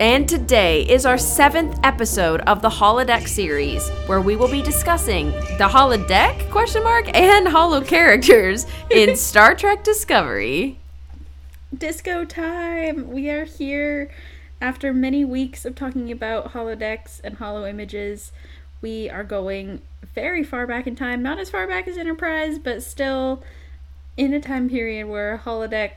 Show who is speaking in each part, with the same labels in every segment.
Speaker 1: And today is our seventh episode of the holodeck series, where we will be discussing the holodeck question mark and holo characters in Star Trek Discovery.
Speaker 2: Disco time! We are here after many weeks of talking about holodecks and holo images. We are going very far back in time, not as far back as Enterprise, but still in a time period where holodeck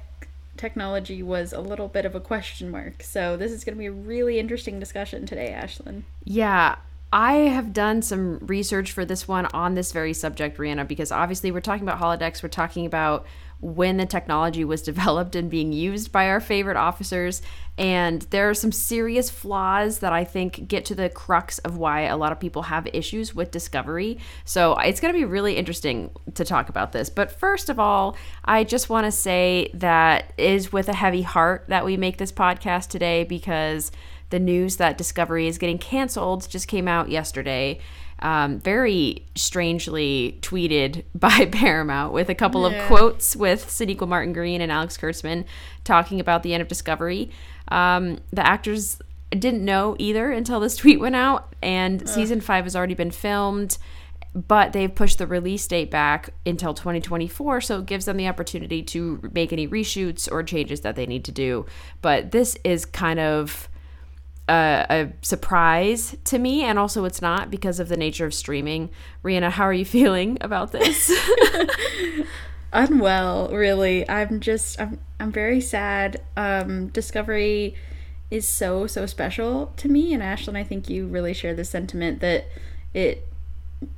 Speaker 2: technology was a little bit of a question mark. So this is going to be a really interesting discussion today, Ashlyn.
Speaker 1: Yeah, I have done some research for this one on this very subject, Rhianna, because obviously we're talking about holodecks, we're talking about when the technology was developed and being used by our favorite officers. And there are some serious flaws that I think get to the crux of why a lot of people have issues with Discovery. So it's going to be really interesting to talk about this. But first of all, I just want to say that is with a heavy heart that we make this podcast today because the news that Discovery is getting canceled just came out yesterday um, very strangely tweeted by Paramount with a couple yeah. of quotes with Sonequa Martin Green and Alex Kurtzman talking about the end of Discovery. Um, the actors didn't know either until this tweet went out, and Ugh. season five has already been filmed. But they've pushed the release date back until 2024, so it gives them the opportunity to make any reshoots or changes that they need to do. But this is kind of a, a, surprise to me, and also it's not because of the nature of streaming. Rhianna, how are you feeling about this?
Speaker 2: Unwell, really. I'm just I'm I'm very sad. Um, Discovery is so so special to me, and Ashlyn, I think you really share the sentiment that it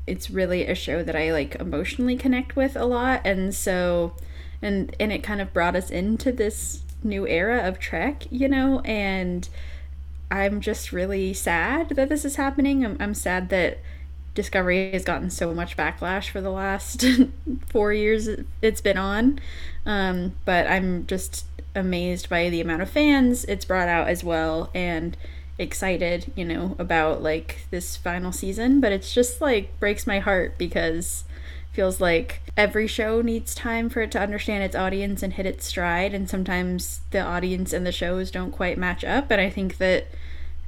Speaker 2: it's really a show that I like emotionally connect with a lot, and so and and it kind of brought us into this new era of Trek, you know, and I'm just really sad that this is happening. I'm, I'm sad that Discovery has gotten so much backlash for the last four years it's been on. Um, but I'm just amazed by the amount of fans it's brought out as well and excited, you know, about like this final season. But it's just like breaks my heart because feels like every show needs time for it to understand its audience and hit its stride and sometimes the audience and the shows don't quite match up and i think that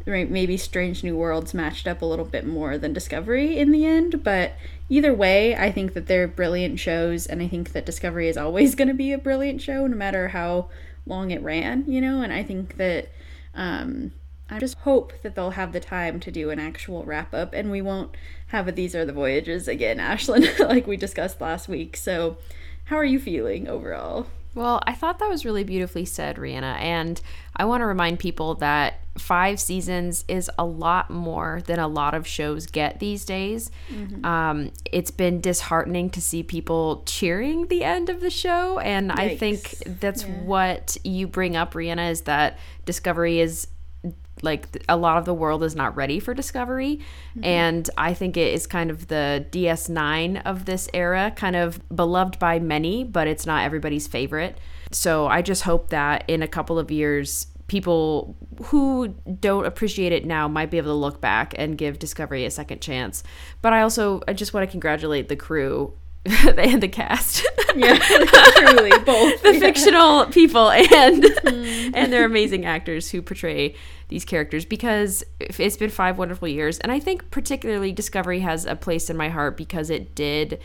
Speaker 2: maybe strange new worlds matched up a little bit more than discovery in the end but either way i think that they're brilliant shows and i think that discovery is always going to be a brilliant show no matter how long it ran you know? And i think that um, i just hope that they'll have the time to do an actual wrap up and we won't have a these are the voyages again ashlyn like we discussed last week. So how are you feeling overall
Speaker 1: well, I thought that was really beautifully said, Rhianna. And I want to remind people that five seasons is a lot more than a lot of shows get these days. Mm-hmm. Um, it's been disheartening to see people cheering the end of the show. And Yikes. I think that's yeah. what you bring up, Rhianna, is that Discovery is like a lot of the world is not ready for discovery. Mm-hmm. and i think it is kind of the ds9 of this era kind of beloved by many but it's not everybody's favorite. So i just hope that in a couple of years people who don't appreciate it now might be able to look back and give discovery a second chance. But i also i just want to congratulate the crew and the cast.
Speaker 2: yeah, truly both.
Speaker 1: the yeah. fictional people and mm. and their amazing actors who portray these characters because it's been five wonderful years and I think particularly Discovery has a place in my heart because it did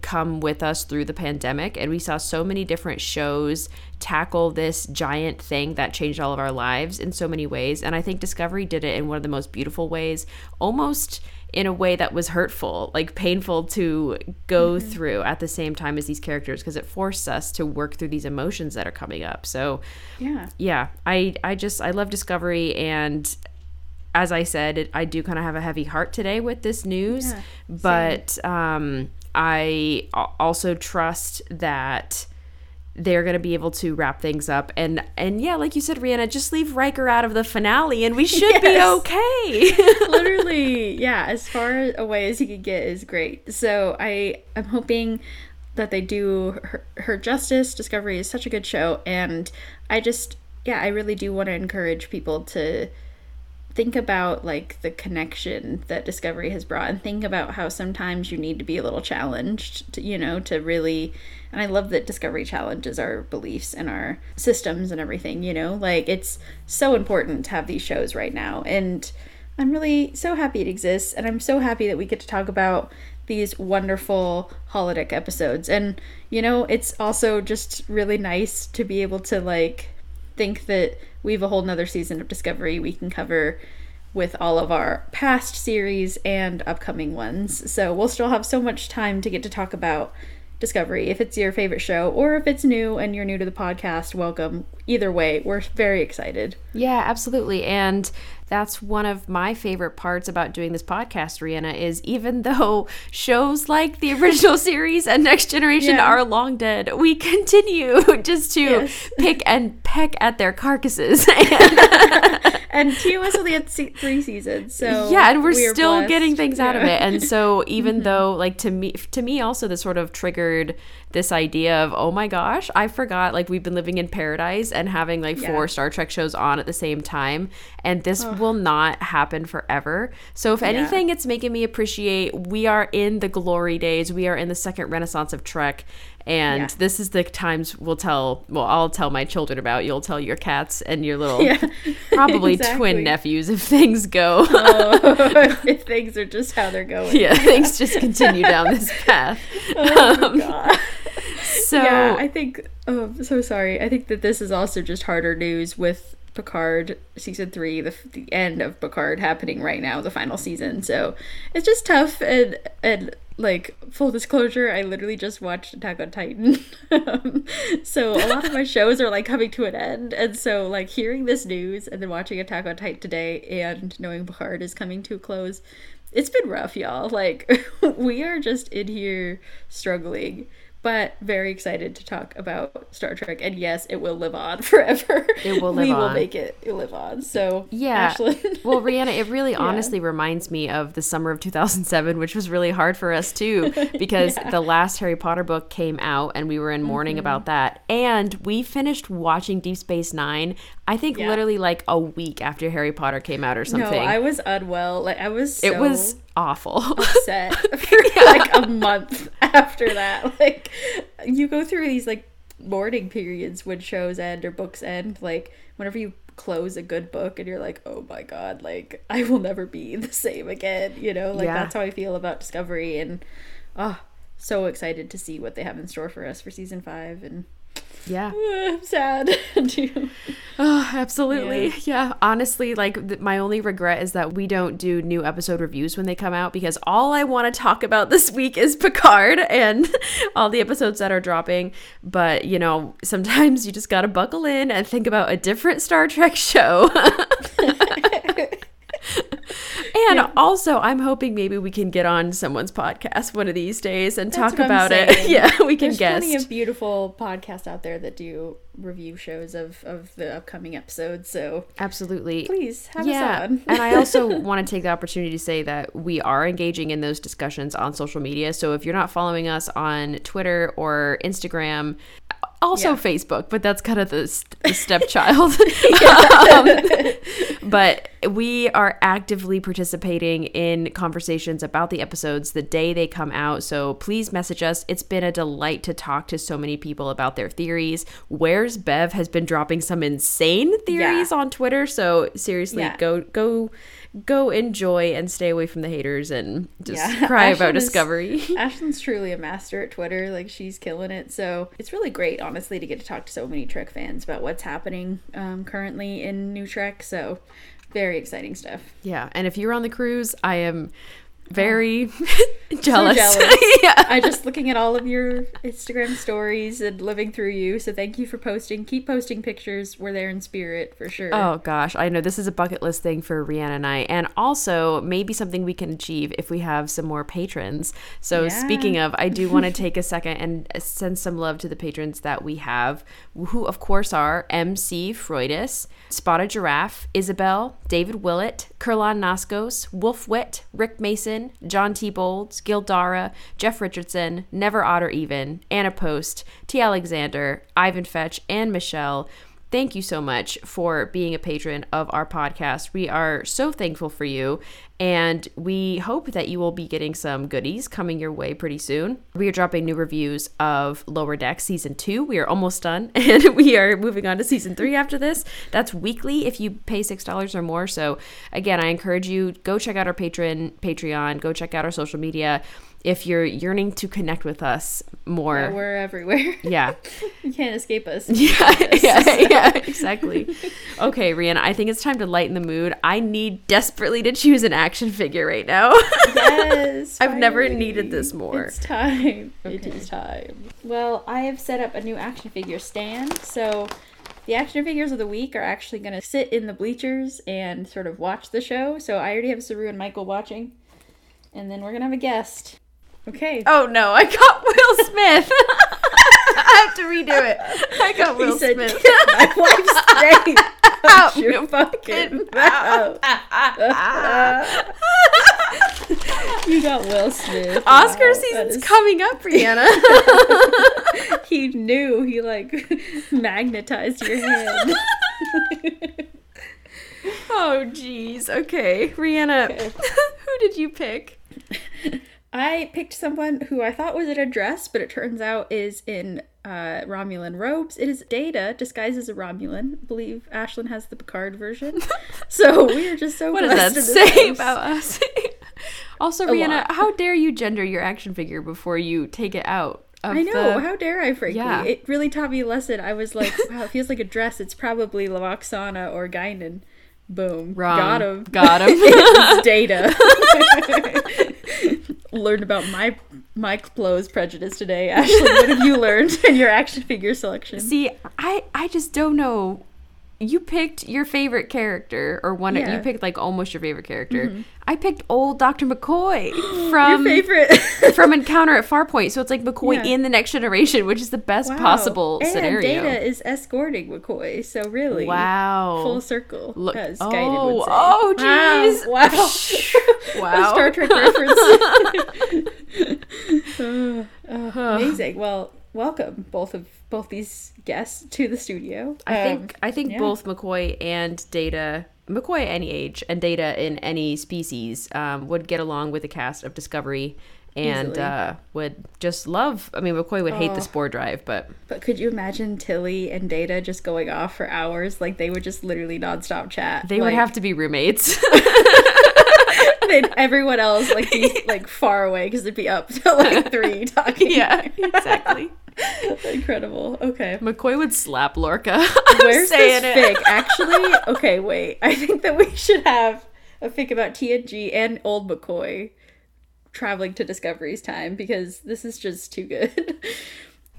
Speaker 1: come with us through the pandemic and we saw so many different shows tackle this giant thing that changed all of our lives in so many ways and I think Discovery did it in one of the most beautiful ways almost in a way that was hurtful, like painful to go mm-hmm. through at the same time as these characters because it forced us to work through these emotions that are coming up. So,
Speaker 2: yeah.
Speaker 1: Yeah, I I just I love Discovery and as I said, it, I do kind of have a heavy heart today with this news, yeah, but um I also trust that they're going to be able to wrap things up. And and yeah like you said rhianna just leave Riker out of the finale and we should be okay.
Speaker 2: Literally yeah as far away as he could get is great. So i i'm hoping that they do her, her justice. Discovery is such a good show. And i just yeah i really do want to encourage people to think about like the connection that discovery has brought and think about how sometimes you need to be a little challenged to, you know to really and i love that discovery challenges our beliefs and our systems and everything you know? Like it's so important to have these shows right now and i'm really so happy it exists and i'm so happy that we get to talk about these wonderful holodeck episodes. And you know it's also just really nice to be able to like think that we have a whole nother season of Discovery we can cover with all of our past series and upcoming ones. So we'll still have so much time to get to talk about Discovery. If it's your favorite show or if it's new and you're new to the podcast, welcome. Either way, we're very excited.
Speaker 1: Yeah, absolutely. And that's one of my favorite parts about doing this podcast, Rhianna, is even though shows like the original series and Next Generation
Speaker 2: Yeah.
Speaker 1: are long dead, we continue just to
Speaker 2: Yes.
Speaker 1: pick and peck at their carcasses.
Speaker 2: And TOS only had three seasons, so
Speaker 1: yeah, and we're
Speaker 2: we
Speaker 1: still
Speaker 2: blessed.
Speaker 1: getting things out of it. And so even mm-hmm. though like to me to me also this sort of triggered this idea of, oh my gosh, I forgot like we've been living in paradise and having like four Star Trek shows on at the same time. And this will not happen forever. So if anything, it's making me appreciate we are in the glory days. We are in the second renaissance of Trek. And
Speaker 2: Yeah.
Speaker 1: this is the times we'll tell well, I'll tell my children about. You'll tell your cats and your little
Speaker 2: Yeah,
Speaker 1: probably
Speaker 2: exactly.
Speaker 1: twin nephews if things go.
Speaker 2: Oh, if things are just how they're going.
Speaker 1: yeah, things just continue down this path.
Speaker 2: Oh
Speaker 1: Um,
Speaker 2: God.
Speaker 1: so
Speaker 2: yeah, I think. Oh, I'm so sorry. I think that this is also just harder news with Picard season three, the, the end of Picard happening right now, the final season. So it's just tough and and like full disclosure, I literally just watched Attack on Titan. um, so a lot of my shows are like coming to an end, and so like hearing this news and then watching Attack on Titan today and knowing Picard is coming to a close. It's been rough, y'all. Like, we are just in here struggling but very excited to talk about Star Trek. And yes, it will live on forever.
Speaker 1: It will live
Speaker 2: we will make it live on. So
Speaker 1: Yeah.
Speaker 2: Ashlyn.
Speaker 1: well, Rhianna, it really honestly reminds me of the summer of 2007, which was really hard for us too, because the last Harry Potter book came out and we were in mourning
Speaker 2: Mm-hmm.
Speaker 1: about that. And we finished watching Deep Space Nine, I think
Speaker 2: Yeah.
Speaker 1: literally like a week after Harry Potter came out or something. no.
Speaker 2: I was unwell. Like I was. So
Speaker 1: it was awful.
Speaker 2: upset for like a month after that. Like you go through these like mourning periods when shows end or books end. Like whenever you close a good book and you're like, oh my god, like I will never be the same again. You know, like
Speaker 1: Yeah.
Speaker 2: that's how I feel about Discovery and oh, so excited to see what they have in store for us for season five and
Speaker 1: yeah.
Speaker 2: I'm sad too.
Speaker 1: Oh, absolutely.
Speaker 2: Yeah.
Speaker 1: Yeah. Honestly, like th- my only regret is that we don't do new episode reviews when they come out because all I want to talk about this week is Picard and all the episodes that are dropping. But, you know, sometimes you just got to buckle in and think about a different Star Trek show. And also, I'm hoping maybe we can get on someone's podcast one of these days and talk
Speaker 2: That's I'm
Speaker 1: about it. yeah, we can
Speaker 2: There's
Speaker 1: guest.
Speaker 2: plenty of beautiful podcasts out there that do review shows of of the upcoming episodes. So
Speaker 1: Absolutely.
Speaker 2: please have
Speaker 1: yeah.
Speaker 2: us on.
Speaker 1: and I also want to take the opportunity to say that we are engaging in those discussions on social media. So if you're not following us on Twitter or Instagram, also
Speaker 2: Yeah.
Speaker 1: Facebook, but that's kind of the, st- the stepchild. um, but we are actively participating in conversations about the episodes the day they come out. So please message us. It's been a delight to talk to so many people about their theories. Where's Bev has been dropping some insane theories
Speaker 2: Yeah.
Speaker 1: on Twitter. So seriously,
Speaker 2: Yeah.
Speaker 1: go go go enjoy and stay away from the haters and just
Speaker 2: Yeah.
Speaker 1: cry about
Speaker 2: is-
Speaker 1: discovery.
Speaker 2: Ashlyn's truly a master at Twitter. Like she's killing it. So it's really great, honestly, to get to talk to so many Trek fans about what's happening um, currently in New Trek. So very exciting stuff.
Speaker 1: Yeah, and if you're on the cruise, I am very jealous.
Speaker 2: jealous.
Speaker 1: yeah.
Speaker 2: I just looking at all of your Instagram stories and living through you. So thank you for posting. Keep posting pictures. We're there in spirit for sure.
Speaker 1: Oh gosh, I know this is a bucket list thing for Rhianna and I, and also maybe something we can achieve if we have some more patrons. So
Speaker 2: Yeah.
Speaker 1: speaking of, I do want to take a second and send some love to the patrons that we have, who of course are MC Freudis, Spotted Giraffe, Isabel, David Willett, Kurlan Naskos, Wolf Witt, Rick Mason, John T. Bolds, Gildara, Jeff Richardson, Never Otter Even, Anna Post, T. Alexander, Ivan Fetch, and Michelle. Thank you so much for being a patron of our podcast. We are so thankful for you, and we hope that you will be getting some goodies coming your way pretty soon. We are dropping new reviews of Lower Deck season two. We are almost done, and we are moving on to season three after this. That's weekly if you pay six dollars or more. So again, I encourage you go check out our patron Patreon. Go check out our social media if you're yearning to connect with us more.
Speaker 2: Yeah, we're everywhere.
Speaker 1: yeah.
Speaker 2: you can't escape us.
Speaker 1: Yeah, yeah, yeah, exactly. Okay, Rhianna, I think it's time to lighten the mood. I need desperately to choose an action figure right now.
Speaker 2: Yes.
Speaker 1: I've never needed this more.
Speaker 2: It's time. It
Speaker 1: Okay.
Speaker 2: is time. Well, I have set up a new action figure stand. So the action figures of the week are actually going to sit in the bleachers and sort of watch the show. So I already have Saru and Michael watching. And then we're going to have a guest. Okay.
Speaker 1: oh no, I got Will Smith. I have to redo it. I got Will
Speaker 2: said,
Speaker 1: Smith.
Speaker 2: My wife's name out your
Speaker 1: your
Speaker 2: fucking mouth. you got Will Smith.
Speaker 1: Oscar
Speaker 2: Wow,
Speaker 1: season's
Speaker 2: is-
Speaker 1: coming up, Rhianna.
Speaker 2: he knew he like magnetized your hand.
Speaker 1: oh jeez. Okay, Rhianna,
Speaker 2: Okay.
Speaker 1: who did you pick?
Speaker 2: I picked someone who I thought was in a dress, but it turns out is in uh, Romulan robes. It is Data disguised as a Romulan. I believe Ashlyn has the Picard version. so we are just so
Speaker 1: What does that
Speaker 2: blessed in this
Speaker 1: say
Speaker 2: house.
Speaker 1: about us? also,
Speaker 2: A
Speaker 1: Rhianna,
Speaker 2: lot.
Speaker 1: how dare you gender your action figure before you take it out? Of
Speaker 2: I know.
Speaker 1: the-
Speaker 2: How dare I, frankly?
Speaker 1: Yeah.
Speaker 2: It really taught me a lesson. I was like, wow, it feels like a dress. It's probably Lwaxana or Guinan. Boom.
Speaker 1: Wrong.
Speaker 2: Got him.
Speaker 1: Got him.
Speaker 2: it's data. learned about my my clothes prejudice today. Ashley, what have you learned in your action figure selection?
Speaker 1: See, I I just don't know. You picked your favorite character, or one.
Speaker 2: Yeah. Mm-hmm.
Speaker 1: You picked like almost your favorite character. I picked old Doctor McCoy from
Speaker 2: your favorite
Speaker 1: from Encounter at Farpoint. So it's like McCoy
Speaker 2: Yeah.
Speaker 1: in the Next Generation, which is the best
Speaker 2: Wow.
Speaker 1: possible
Speaker 2: and
Speaker 1: scenario.
Speaker 2: Data is escorting McCoy, so really,
Speaker 1: Wow.
Speaker 2: full circle.
Speaker 1: Look-
Speaker 2: as
Speaker 1: oh,
Speaker 2: Guinan would say.
Speaker 1: oh, jeez.
Speaker 2: Wow, wow.
Speaker 1: Wow.
Speaker 2: Star Trek reference. Uh, uh, amazing. Well, welcome both of both these guests to the studio.
Speaker 1: I
Speaker 2: Um,
Speaker 1: think I think
Speaker 2: yeah.
Speaker 1: both McCoy and Data, McCoy at any age and Data in any species, um, would get along with the cast of Discovery and uh, would just love. I mean, McCoy would hate
Speaker 2: Oh.
Speaker 1: the spore drive, but
Speaker 2: But could you imagine Tilly and Data just going off for hours? Like they would just literally nonstop chat.
Speaker 1: they would have to be roommates.
Speaker 2: then everyone else like be like far away because they'd be up till like three talking.
Speaker 1: yeah, exactly.
Speaker 2: incredible. Okay,
Speaker 1: McCoy would slap Lorca. I'm
Speaker 2: where's
Speaker 1: saying
Speaker 2: this
Speaker 1: it.
Speaker 2: fic? Actually, okay, wait. I think that we should have a fic about TNG and old McCoy traveling to Discovery's time because this is just too good.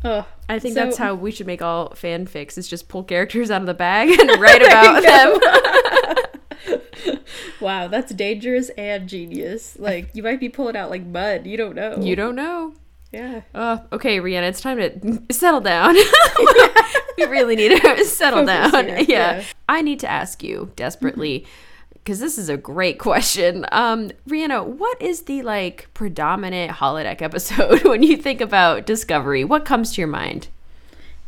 Speaker 2: oh,
Speaker 1: I think
Speaker 2: So-
Speaker 1: that's how we should make all fanfics. Is just pull characters out of the bag and write about them.
Speaker 2: wow, that's dangerous and genius. Like you might be pulling out like mud. You don't know.
Speaker 1: You don't know.
Speaker 2: Yeah.
Speaker 1: Uh, okay, Rhianna, it's time to settle down. we really need to settle
Speaker 2: Focus
Speaker 1: down. Yeah.
Speaker 2: yeah.
Speaker 1: I need to ask you desperately because this is a great question. Um, Rhianna, what is the like predominant holodeck episode when you think about Discovery? What comes to your mind?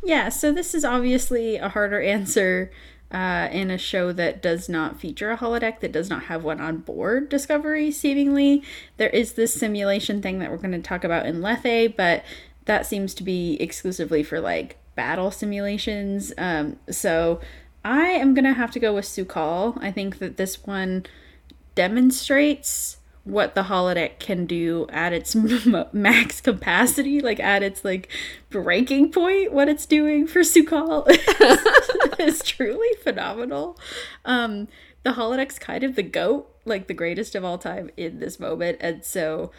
Speaker 2: Yeah, so this is obviously a harder answer uh, in a show that does not feature a holodeck, that does not have one on board Discovery, seemingly. There is this simulation thing that we're going to talk about in Lethe, but that seems to be exclusively for like battle simulations. Um, so I am going to have to go with Su'Kal. I think that this one demonstrates what the holodeck can do at its max capacity like at its like breaking point what it's doing for sukal is truly phenomenal. Um the holodeck's kind of the goat, like the greatest of all time in this moment, and so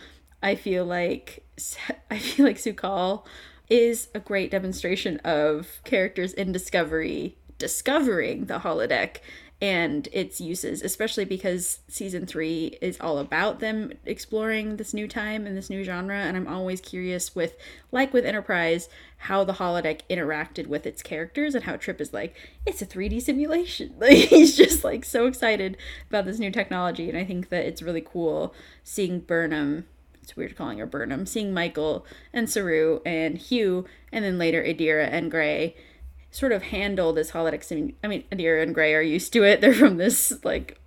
Speaker 2: I feel like I feel like Su'Kal is a great demonstration of characters in Discovery discovering the holodeck and its uses, especially because season three is all about them exploring this new time and this new genre. And I'm always curious with, like with Enterprise, how the holodeck interacted with its characters and how Trip is like, it's a 3D simulation. Like he's just like so excited about this new technology. And I think that it's really cool seeing Burnham. It's weird calling her Burnham. Seeing Michael and Saru and Hugh, and then later Adira and Gray sort of handle this holodeck sim- I mean, Adira and Gray are used to it. They're from this like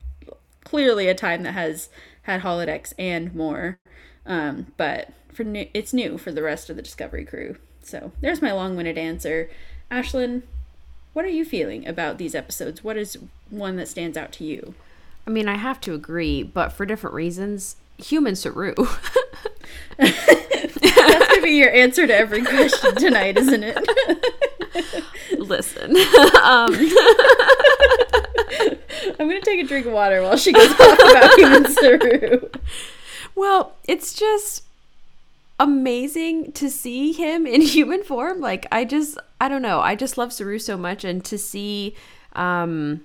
Speaker 2: clearly a time that has had holodecks and more. Um, but for new, it's new for the rest of the Discovery crew. So there's my long-winded answer. Ashlyn, what are you feeling about these episodes? What is one that stands out to you?
Speaker 1: I mean, I have to agree, but for different reasons. Human Saru.
Speaker 2: That's gonna be your answer to every question tonight, isn't it?
Speaker 1: Listen, um,
Speaker 2: I'm gonna take a drink of water while she goes off about human Saru.
Speaker 1: well, it's just amazing to see him in human form. Like, I just, I don't know, I just love Saru so much, and to see, um,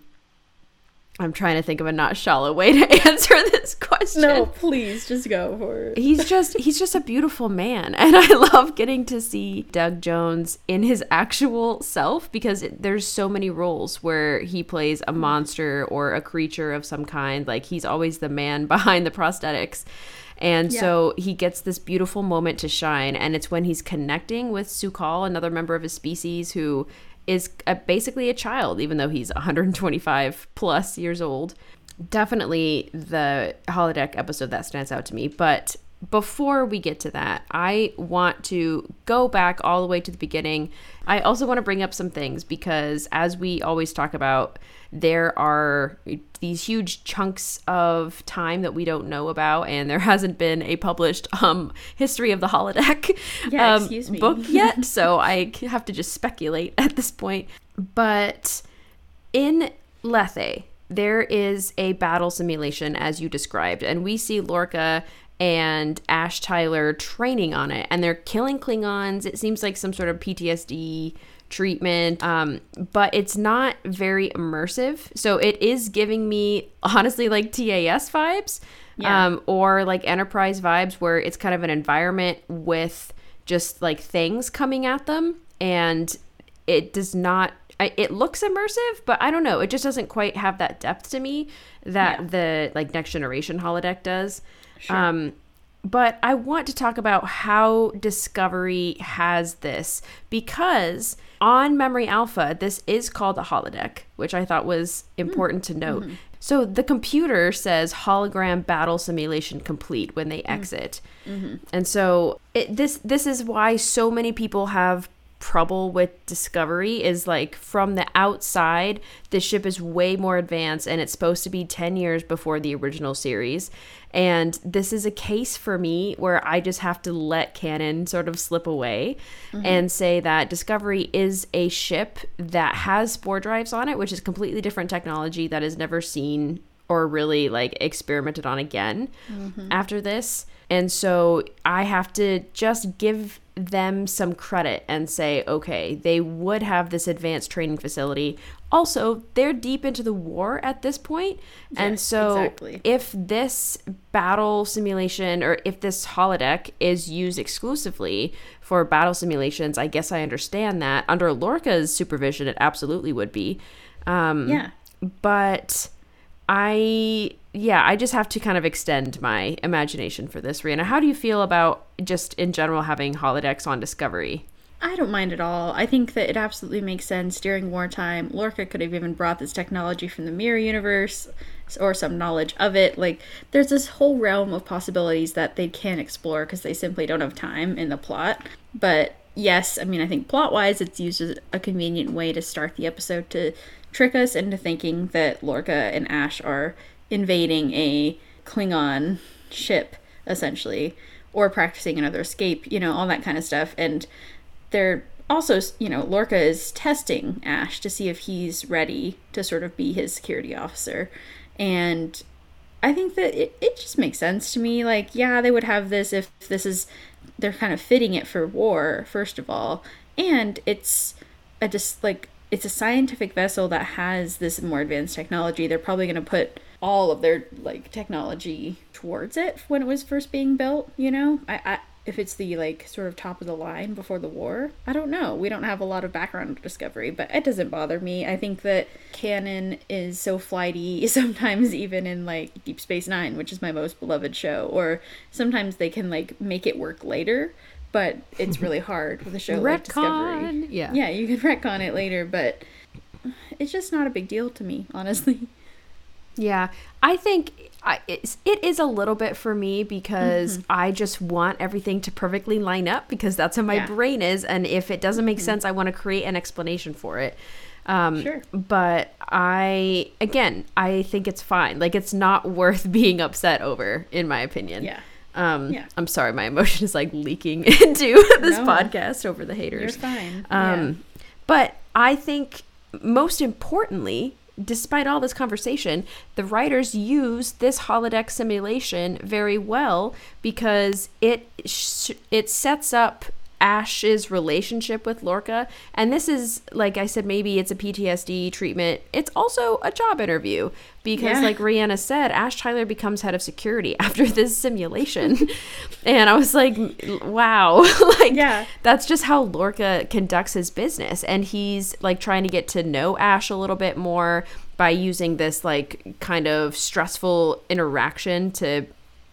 Speaker 1: I'm trying to think of a not shallow way to answer this question.
Speaker 2: No, please just go for it.
Speaker 1: he's just he's just a beautiful man and i love getting to see doug jones in his actual self because it, there's so many roles where he plays a monster or a creature of some kind like he's always the man behind the prosthetics and
Speaker 2: Yeah.
Speaker 1: so he gets this beautiful moment to shine and it's when he's connecting with Su'Kal, another member of his species who is a, basically a child even though he's 125 plus years old. Definitely the holodeck episode that stands out to me but before we get to that i want to go back all the way to the beginning. I also want to bring up some things because as we always talk about there are these huge chunks of time that we don't know about and there hasn't been a published um, history of the holodeck
Speaker 2: Yeah,
Speaker 1: um, book yet so i have to just speculate at this point. But in Lethe, there is a battle simulation as you described, and we see Lorca and Ash Tyler training on it, and they're killing Klingons. It seems like some sort of PTSD treatment, um, but it's not very immersive. So it is giving me honestly like TAS vibes,
Speaker 2: Yeah.
Speaker 1: um, or like Enterprise vibes, where it's kind of an environment with just like things coming at them, and it does not I, it looks immersive but i don't know. It just doesn't quite have that depth to me that
Speaker 2: Yeah.
Speaker 1: the like next generation holodeck does. Um but i want to talk about how discovery has this because on memory alpha this is called a holodeck which i thought was hmm. important to note. Hmm. So the computer says hologram battle simulation complete when they hmm. exit. Mm-hmm. And so it, this this is why so many people have trouble with discovery is like from the outside the ship is way more advanced and it's supposed to be 10 years before the original series. And this is a case for me where i just have to let canon sort of slip away mm-hmm. and say that discovery is a ship that has spore drives on it which is completely different technology that is never seen or really like experimented on again mm-hmm. after this. And so I have to just give them some credit and say, okay, they would have this advanced training facility. Also, they're deep into the war at this point. and so
Speaker 2: exactly.
Speaker 1: if this battle simulation or if this holodeck is used exclusively for battle simulations, I guess I understand that. Under Lorca's supervision, it absolutely would be. Um,
Speaker 2: Yeah.
Speaker 1: but I yeah, I just have to kind of extend my imagination for this, Rhianna. How do you feel about just in general having holodecks on Discovery?
Speaker 2: I don't mind at all. I think that it absolutely makes sense during wartime. Lorca could have even brought this technology from the mirror universe or some knowledge of it. Like, there's this whole realm of possibilities that they can't explore because they simply don't have time in the plot. But yes, I mean, I think plot wise, it's used as a convenient way to start the episode to trick us into thinking that Lorca and Ash are invading a Klingon ship, essentially, or practicing another escape, you know, all that kind of stuff. And they're also, you know, Lorca is testing Ash to see if he's ready to sort of be his security officer. And I think that it, it just makes sense to me. Like, yeah, they would have this if this is, they're kind of fitting it for war, first of all. And it's a just like, it's a scientific vessel that has this more advanced technology. They're probably going to put all of their like technology towards it when it was first being built, you know? I, I if it's the like sort of top of the line before the war. I don't know. We don't have a lot of background discovery, but it doesn't bother me. I think that canon is so flighty sometimes even in like Deep Space 9, which is my most beloved show, or sometimes they can like make it work later, but it's really hard with a show like Discovery.
Speaker 1: Yeah.
Speaker 2: Yeah, you can retcon it later, but it's just not a big deal to me, honestly.
Speaker 1: Yeah, I think I, it's, it is a little bit for me because
Speaker 2: Mm-hmm.
Speaker 1: I just want everything to perfectly line up because that's how my
Speaker 2: Yeah.
Speaker 1: brain is, and if it doesn't make sense, I want to create an explanation for it. Um,
Speaker 2: Sure.
Speaker 1: But I, again, I think it's fine. Like it's not worth being upset over, in my opinion.
Speaker 2: Yeah.
Speaker 1: Um,
Speaker 2: Yeah.
Speaker 1: I'm sorry, my emotion is like leaking into this
Speaker 2: No.
Speaker 1: podcast over the haters.
Speaker 2: You're fine.
Speaker 1: Um, But I think most importantly, despite all this conversation, the writers use this holodeck simulation very well because it sh- it sets up Ash's relationship with Lorca, and this is like I said, maybe it's a PTSD treatment. It's also a job interview because,
Speaker 2: Yeah.
Speaker 1: like Rhianna said, Ash Tyler becomes head of security after this simulation, and I was like, wow, like
Speaker 2: Yeah.
Speaker 1: that's just how Lorca conducts his business. And he's like trying to get to know Ash a little bit more by using this like kind of stressful interaction to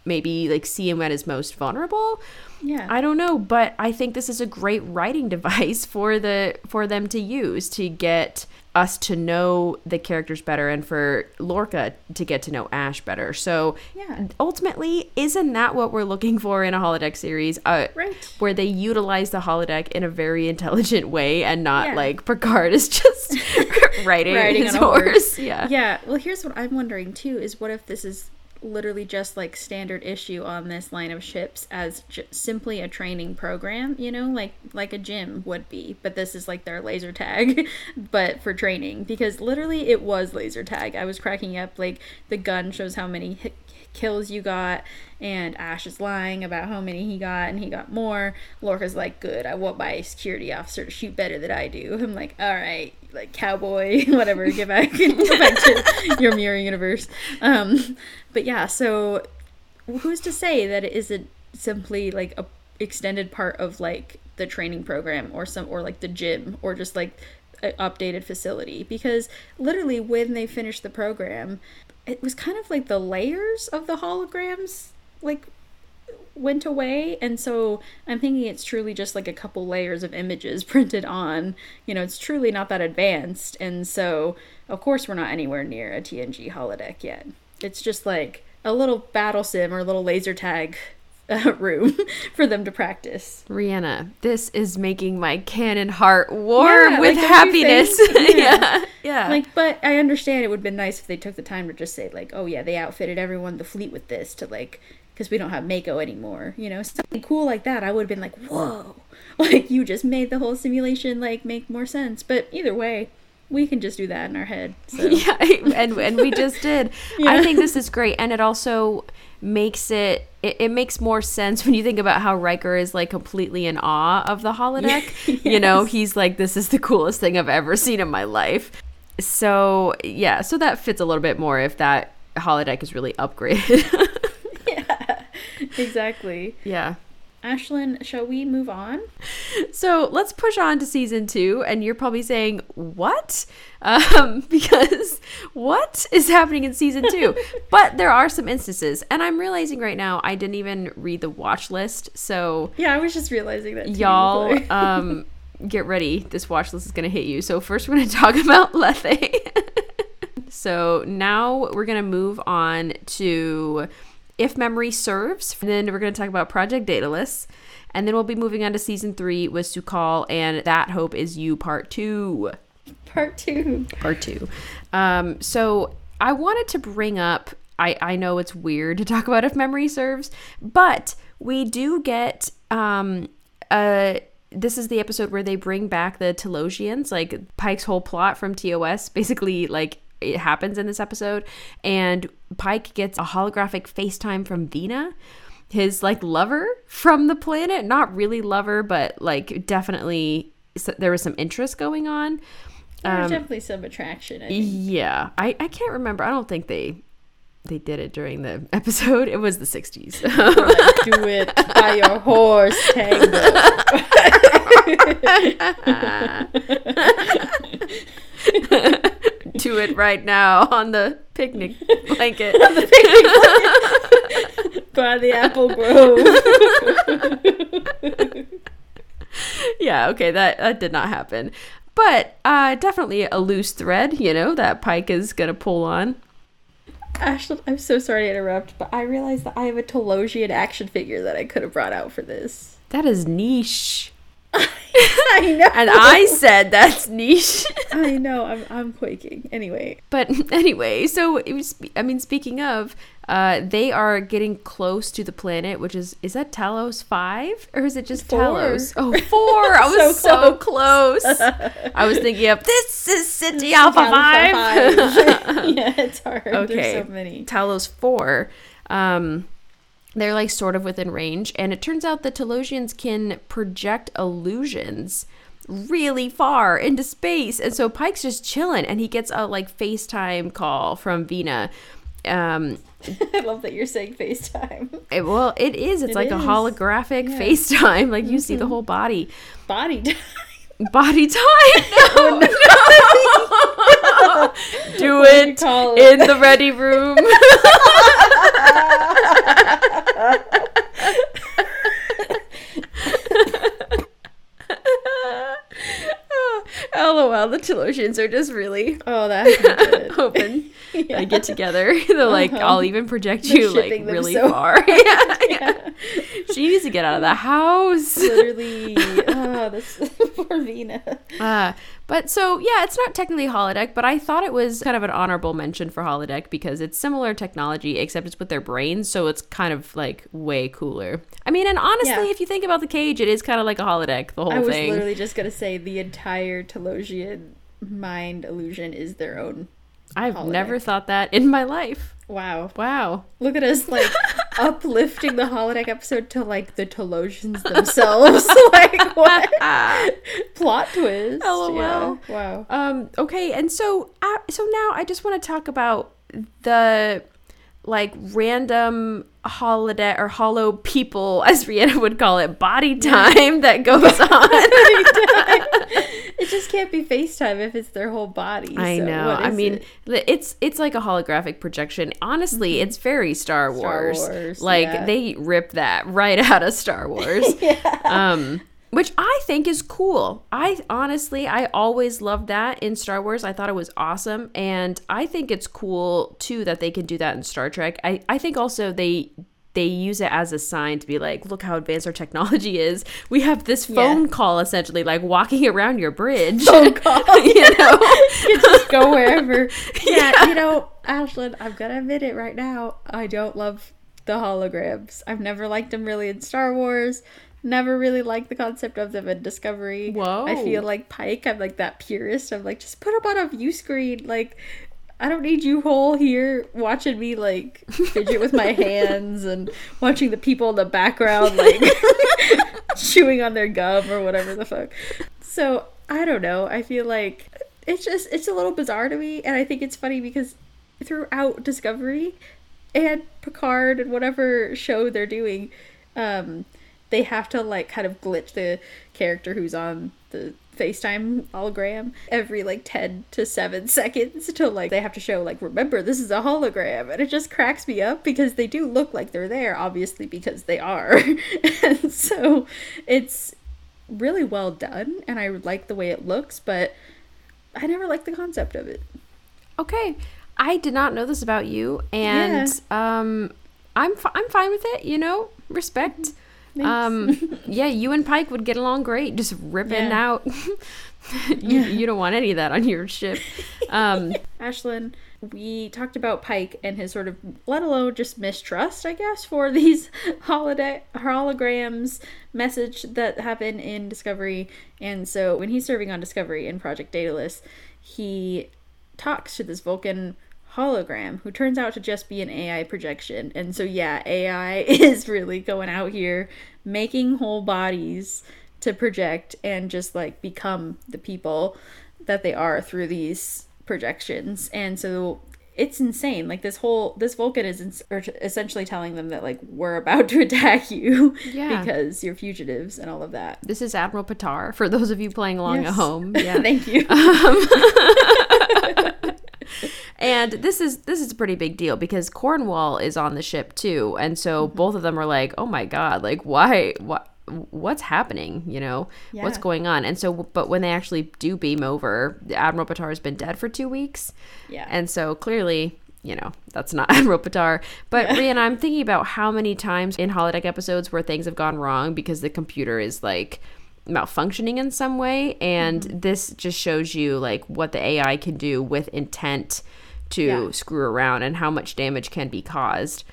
Speaker 1: maybe like see him at his most vulnerable.
Speaker 2: Yeah.
Speaker 1: I don't know, but I think this is a great writing device for the for them to use to get us to know the characters better and for Lorca to get to know Ash better. So
Speaker 2: Yeah.
Speaker 1: ultimately, isn't that what we're looking for in a holodeck series? Uh,
Speaker 2: Right.
Speaker 1: Where they utilize the holodeck in a very intelligent way and not
Speaker 2: Yeah.
Speaker 1: like Picard is just riding,
Speaker 2: Riding
Speaker 1: his
Speaker 2: horse.
Speaker 1: horse. Yeah.
Speaker 2: Yeah. Well, here's what I'm wondering too: is what if this is literally just like standard issue on this line of ships as j- simply a training program? You know, like like a gym would be, but this is like their laser tag, but for training because literally it was laser tag. I was cracking up. Like the gun shows how many hit kills you got and Ash is lying about how many he got and he got more. Lorca's like, good, I want my security officer to shoot better than I do. I'm like, all right, like cowboy, whatever, get back, get back to your mirror universe. Um, but yeah, so who's to say that it isn't simply like a extended part of like the training program or some or like the gym or just like updated facility because literally when they finish the program it was kind of like the layers of the holograms like went away. And so i'm thinking it's truly just like a couple layers of images printed on. You know it's truly not that advanced. And so of course we're not anywhere near a tng holodeck yet. It's just like a little battle sim or a little laser tag uh, room for them to practice
Speaker 1: Rhianna, this is making my canon heart warm
Speaker 2: Yeah,
Speaker 1: with
Speaker 2: like,
Speaker 1: happiness.
Speaker 2: think?
Speaker 1: yeah. yeah.
Speaker 2: like but i understand it would have been nice if they took the time to just say like oh yeah they outfitted everyone the fleet with this to like because we don't have mako anymore you know something cool like that i would have been like whoa like you just made the whole simulation like make more sense but either way we can just do that in our head so
Speaker 1: yeah, and and we just did. I think this is great, and it also makes it, it it makes more sense when you think about how Riker is like completely in awe of the holodeck. You know, he's like, "This is the coolest thing I've ever seen in my life." So yeah, so that fits a little bit more if that holodeck is really upgraded.
Speaker 2: Yeah, exactly
Speaker 1: yeah.
Speaker 2: Ashlyn shall we move on
Speaker 1: So let's push on to season two, and you're probably saying, "What?" Um, because what is happening in season two? but there are some instances, and I'm realizing right now I didn't even read the watch list. So
Speaker 2: yeah i was just realizing that too.
Speaker 1: y'all, um, get ready. This watch list is gonna hit you. So first, we're gonna talk about Lethe. so now we're gonna move on to if memory serves. Then we're gonna talk about Project Daedalus. And then we'll be moving on to season three with Su'Kal and That Hope Is You Part Two.
Speaker 2: part two
Speaker 1: Part two. Um, so I wanted to bring up. I I know it's weird to talk about if memory serves, but we do get um uh this is the episode where they bring back the Talosians, like Pike's whole plot from TOS, basically like it happens in this episode. And Pike gets a holographic FaceTime from Vina, his like lover from the planet. Not really lover, but like definitely so there was some interest going on.
Speaker 2: There's um, definitely some attraction. I think.
Speaker 1: Yeah, I, I can't remember. I don't think they they did it during the episode. It was the 60s.
Speaker 2: Do it by your horse, Tango.
Speaker 1: Do it right now on the picnic blanket.
Speaker 2: by the apple grove.
Speaker 1: yeah, okay, that, that did not happen. But uh, definitely a loose thread, you know, that Pike is going to pull on.
Speaker 2: Ashley, I'm so sorry to interrupt, but I realized that I have a Talosian action figure that I could have brought out for this.
Speaker 1: That is niche.
Speaker 2: I know.
Speaker 1: And I said that's niche.
Speaker 2: I know. I'm I'm quaking. Anyway,
Speaker 1: But anyway, so it was. I mean, speaking of, uh, they are getting close to the planet, which is is that Talos five or is it just
Speaker 2: Four.
Speaker 1: Talos? Oh, four! I was
Speaker 2: So
Speaker 1: so close. I was thinking of this is Ceti Alpha five.
Speaker 2: yeah, it's hard.
Speaker 1: Okay,
Speaker 2: There's so many.
Speaker 1: Talos four. Um, they're like sort of within range, and it turns out that Talosians can project illusions really far into space, and so Pike's just chilling, and he gets a like FaceTime call from Vina. Um,
Speaker 2: I love that you're saying FaceTime.
Speaker 1: it- well, it is. It's
Speaker 2: It
Speaker 1: like a holographic
Speaker 2: Yeah.
Speaker 1: FaceTime. Like you see the whole body.
Speaker 2: Body time.
Speaker 1: Body time. No, no. Do
Speaker 2: What
Speaker 1: it in the ready room. LOL, the Talosians are just really
Speaker 2: Oh, good.
Speaker 1: hoping
Speaker 2: Yeah.
Speaker 1: they get together. They're like,
Speaker 2: Uh-huh.
Speaker 1: I'll even project
Speaker 2: They're
Speaker 1: you like really
Speaker 2: so
Speaker 1: far. yeah, yeah. She needs to get out of the house.
Speaker 2: Literally. Oh, this poor Vina.
Speaker 1: Uh, but so yeah, it's not technically holodeck, but I thought it was kind of an honorable mention for holodeck because it's similar technology, except it's with their brains, so it's kind of like way cooler. I mean, and honestly,
Speaker 2: Yeah.
Speaker 1: if you think about the cage, it is kind of like a holodeck. The whole
Speaker 2: I was
Speaker 1: thing.
Speaker 2: literally just gonna say the entire Talosian mind illusion is their own.
Speaker 1: I've
Speaker 2: holodeck.
Speaker 1: never thought that in my life.
Speaker 2: Wow.
Speaker 1: Wow.
Speaker 2: Look at us like uplifting the holodeck episode to like the Talosians themselves. like what? Plot twist.
Speaker 1: LOL.
Speaker 2: Yeah. Wow.
Speaker 1: Um, okay, and so uh, so now I just want to talk about the like random holiday or hollow people, as Rhianna would call it, body time that goes on.
Speaker 2: It just can't be FaceTime if it's their whole body.
Speaker 1: I
Speaker 2: so
Speaker 1: know. I mean,
Speaker 2: it?
Speaker 1: it's it's like a holographic projection. Honestly, it's very Star
Speaker 2: Mm-hmm. Star
Speaker 1: Wars.
Speaker 2: Wars,
Speaker 1: like
Speaker 2: yeah.
Speaker 1: they rip that right out of Star Wars. Um which I think is cool. I honestly, I always loved that in Star Wars. I thought it was awesome. And I think it's cool too that they can do that in Star Trek. I, I think also they they use it as a sign to be like, look how advanced our technology is. We have this phone call essentially, like walking around your bridge. Phone call. you know?
Speaker 2: you just go wherever. Yeah, you know, Ashlyn, I'm gonna admit it right now. I don't love the holograms. I've never liked them really in Star Wars. Never really liked the concept of them in Discovery.
Speaker 1: Whoa.
Speaker 2: I feel like Pike. I'm like that purist. I'm like, just put them on a view screen. Like, I don't need you whole here watching me like fidget with my hands and watching the people in the background like chewing on their gum or whatever the fuck. So I don't know. I feel like it's just it's a little bizarre to me, and I think it's funny because throughout Discovery and Picard and whatever show they're doing, um, they have to like kind of glitch the character who's on the FaceTime hologram every like 10 to 7 seconds to like they have to show like remember this is a hologram and it just cracks me up because they do look like they're there obviously because they are and so it's really well done and I like the way it looks but I never liked the concept of it
Speaker 1: Okay, I did not know this about you, and um, I'm fi- I'm fine with it. You know, respect. Um, yeah, you and Pike would get along great, just ripping
Speaker 2: Yeah.
Speaker 1: out. you, you don't want any of that on your ship. Um,
Speaker 2: Ashlyn, we talked about Pike and his sort of, let alone just mistrust, I guess, for these holiday holograms message that happen in Discovery. And so when he's serving on Discovery in Project Daedalus, he talks to this Vulcan hologram who turns out to just be an AI projection. And so, yeah, AI is really going out here making whole bodies to project and just like become the people that they are through these projections. And so it's insane. Like this whole this Vulcan is ins- essentially telling them that like we're about to attack you
Speaker 1: Yeah.
Speaker 2: because you're fugitives and all of that.
Speaker 1: This is Admiral Patar for those of you playing along at home. Yeah.
Speaker 2: Thank you.
Speaker 1: Um, and this is this is a pretty big deal because Cornwell is on the ship too, and so
Speaker 2: Mm-hmm.
Speaker 1: both of them are like, "Oh my god, like why what what's happening, you know? What's going on?" And so but when they actually do beam over, Admiral Patar has been dead for 2 weeks.
Speaker 2: Yeah.
Speaker 1: And so clearly you know, that's not Admiral Patar. But Rian, I'm thinking about how many times in holodeck episodes where things have gone wrong because the computer is like malfunctioning in some way. And
Speaker 2: Mm-hmm.
Speaker 1: this just shows you like what the AI can do with intent to
Speaker 2: Yeah.
Speaker 1: screw around and how much damage can be caused.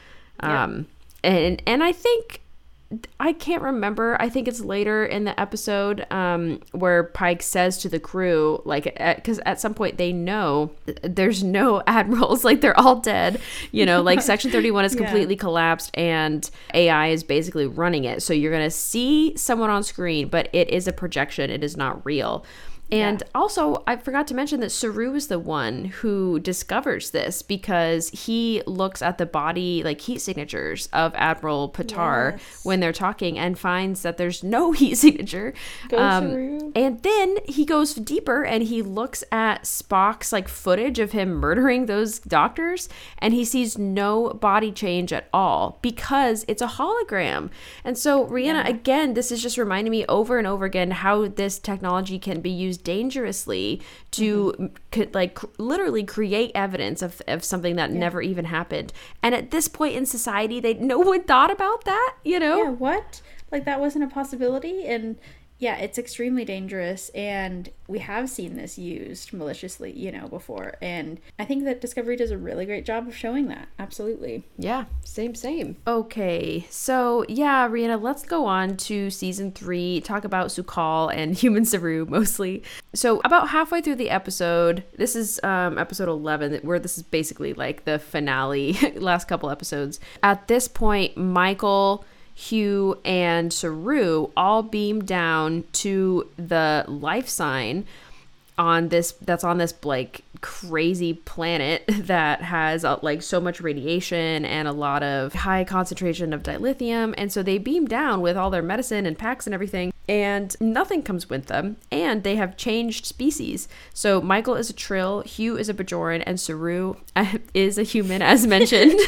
Speaker 1: Um, and and I think I can't remember. I think it's later in the episode um, where Pike says to the crew, like, because at, some point they know there's no admirals, like they're all dead. You know, like Section 31 is
Speaker 2: Yeah.
Speaker 1: completely collapsed and AI is basically running it. So you're gonna see someone on screen, but it is a projection. It is not real. And also, I forgot to mention that Saru is the one who discovers this because he looks at the body, like heat signatures of Admiral Patar
Speaker 2: Yes.
Speaker 1: when they're talking and finds that there's no heat signature. Um,
Speaker 2: Go, Saru.
Speaker 1: and then he goes deeper and he looks at Spock's like footage of him murdering those doctors and he sees no body change at all because it's a hologram. And so Rhianna again this is just reminding me over and over again how this technology can be used dangerously to
Speaker 2: Mm-hmm.
Speaker 1: like cr- literally create evidence of, of something that never even happened. And at this point in society they no one thought about that, you know?
Speaker 2: yeah, what? Like that wasn't a possibility and yeah, it's extremely dangerous and we have seen this used maliciously, you know, before. And I think that Discovery does a really great job of showing that. Absolutely.
Speaker 1: Yeah, same, same. Okay, so yeah, Rhianna, let's go on to season three, talk about Su'Kal and human Saru mostly. So, about halfway through the episode, this is um, episode 11, where this is basically like the finale, last couple episodes. At this point, Michael. Hugh and Saru all beam down to the life sign on this that's on this like crazy planet that has uh, like so much radiation and a lot of high concentration of dilithium. And so they beam down with all their medicine and packs and everything and nothing comes with them. And they have changed species. So michael is a trill hugh is a bajoran and saru is a human as mentioned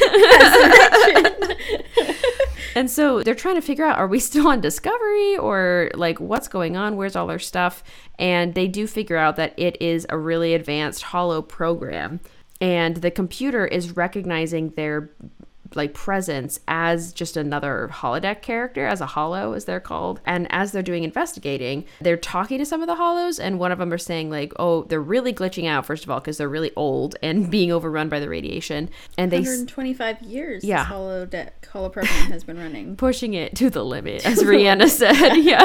Speaker 1: and so they're trying to figure out are we still on Discovery or like what's going on? Where's all their stuff? And they do figure out that it is a really advanced hollow program. And the computer is recognizing their like presence as just another holodeck character as a hollow as they're called and as they're doing investigating they're talking to some of the hollows and one of them are saying like oh they're really glitching out first of all because they're really old and being overrun by the radiation and they s-
Speaker 2: 125 years
Speaker 1: Yeah.
Speaker 2: this hollow deck hollow program has been running.
Speaker 1: pushing it to the limit, as Rhianna said. Yeah.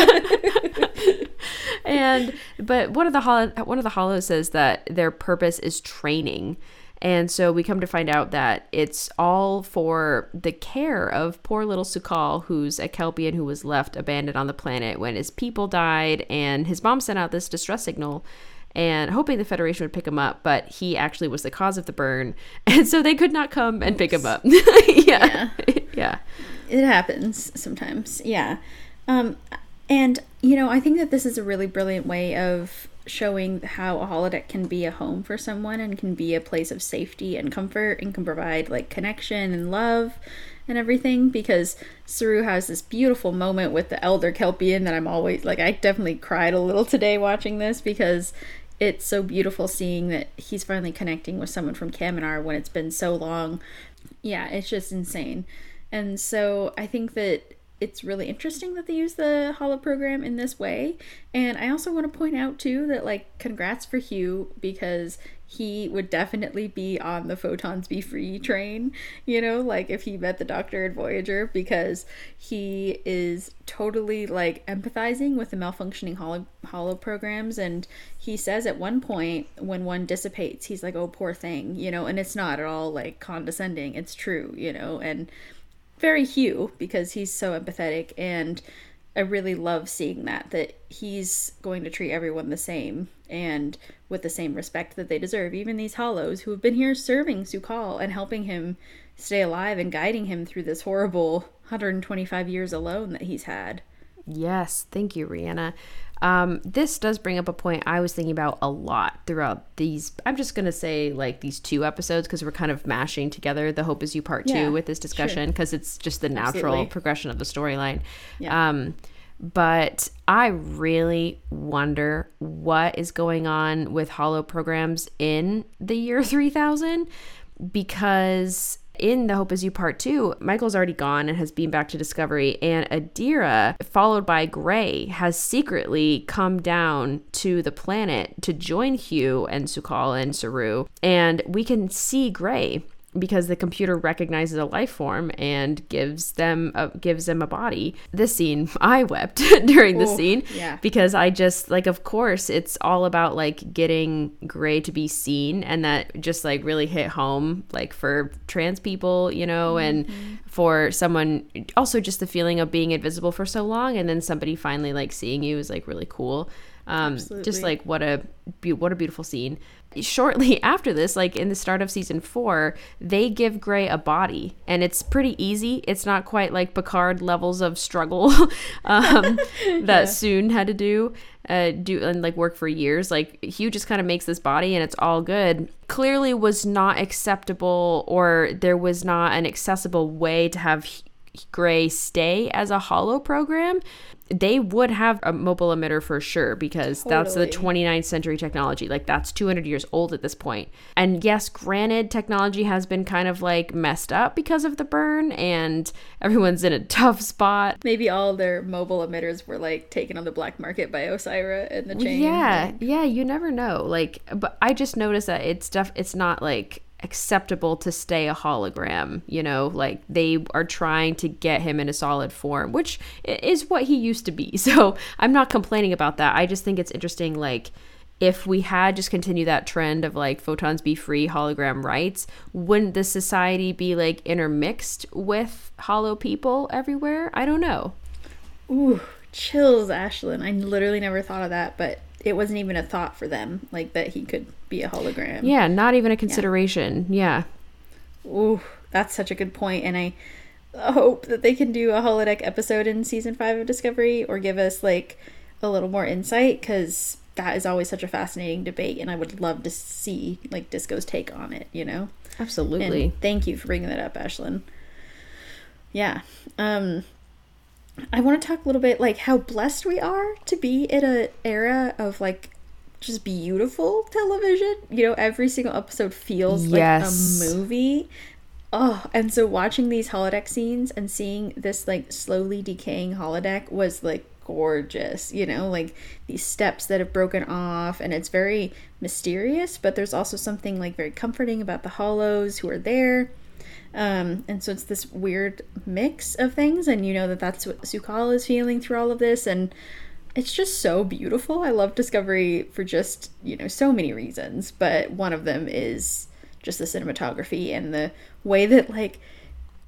Speaker 1: and but one of the one of the hollows says that their purpose is training. And so we come to find out that it's all for the care of poor little Su'Kal, who's a Kelpien who was left abandoned on the planet when his people died, and his mom sent out this distress signal and hoping the Federation would pick him up, but he actually was the cause of the burn, and so they could not come and pick him up. yeah. yeah.
Speaker 2: It happens sometimes. Yeah. Um and you know, I think that this is a really brilliant way of showing how a holodeck can be a home for someone and can be a place of safety and comfort and can provide like connection and love and everything because Saru has this beautiful moment with the elder Kelpien that I'm always like I definitely cried a little today watching this because it's so beautiful seeing that he's finally connecting with someone from Kaminar when it's been so long. Yeah, it's just insane. And so I think that it's really interesting that they use the holo program in this way. And I also want to point out too that like congrats for Hugh because he would definitely be on the photons be free train, you know, like if he met the doctor in Voyager because he is totally like empathizing with the malfunctioning holo, holo programs and he says at one point when one dissipates he's like oh poor thing, you know, and it's not at all like condescending, it's true, you know, and very Hugh because he's so empathetic and I really love seeing that that he's going to treat everyone the same and with the same respect that they deserve. Even these hollows who have been here serving Su'Kal and helping him stay alive and guiding him through this horrible 125 years alone that he's had.
Speaker 1: Yes, thank you, Rhianna. Um, this does bring up a point I was thinking about a lot throughout these. I'm just gonna say like these two episodes because we're kind of mashing together the Hope Is You Part
Speaker 2: Yeah,
Speaker 1: Two with this discussion because it's just the natural
Speaker 2: Absolutely.
Speaker 1: progression of the storyline.
Speaker 2: Yeah.
Speaker 1: Um, but I really wonder what is going on with hollow programs in the year 3000 because in the Hope Is You Part 2, Michael's already gone and has been back to Discovery, and Adira, followed by Gray, has secretly come down to the planet to join Hugh and Su'Kal and Saru. And we can see Gray because the computer recognizes a life form and gives them a, gives them a body. This scene, I wept during the scene
Speaker 2: yeah.
Speaker 1: because I just like of course it's all about like getting Gray to be seen and that just like really hit home like for trans people, you know, and for someone also just the feeling of being invisible for so long and then somebody finally like seeing you is like really cool. Um just like what a be- what a beautiful scene. Shortly after this, like in the start of season four, they give Gray a body, and it's pretty easy. It's not quite like Picard levels of struggle um, that Soong had to do, uh, do and like work for years. Like Hugh just kind of makes this body, and it's all good. Clearly, was not acceptable, or there was not an accessible way to have Gray stay as a hollow program, they would have a mobile emitter for sure because that's the 29th century technology. Like that's 200 years old at this point. And yes, granted, technology has been kind of like messed up because of the burn, and everyone's in a tough spot.
Speaker 2: Maybe all their mobile emitters were like taken on the black market by Osyraa and the chain.
Speaker 1: Yeah, yeah, you never know. Like, but I just noticed that it's stuff. It's not like acceptable to stay a hologram. You know, like they are trying to get him in a solid form, which is what he used to be. So I'm not complaining about that. I just think it's interesting. Like. If we had just continued that trend of like photons be free hologram rights, wouldn't the society be like intermixed with hollow people everywhere? I don't know.
Speaker 2: Ooh, chills, Ashlyn. I literally never thought of that, but it wasn't even a thought for them, like that he could be a hologram.
Speaker 1: Yeah, not even a consideration. Yeah.
Speaker 2: Ooh, that's such a good point, and I hope that they can do a holodeck episode in season five of Discovery or give us like a little more insight because that is always such a fascinating debate, and I would love to see like Disco's take on it. You know.
Speaker 1: Absolutely.
Speaker 2: And thank you for bringing that up, Ashlyn. Yeah. Um I want to talk a little bit like how blessed we are to be in a era of like just beautiful television. You know, every single episode feels
Speaker 1: Yes.
Speaker 2: like a movie. Oh, and so watching these holodeck scenes and seeing this like slowly decaying holodeck was like gorgeous, you know, like these steps that have broken off and it's very mysterious, but there's also something like very comforting about the hollows who are there. Um, and so it's this weird mix of things, and you know that that's what Su'Kal is feeling through all of this, and it's just so beautiful. I love Discovery for just you know so many reasons, but one of them is just the cinematography and the way that like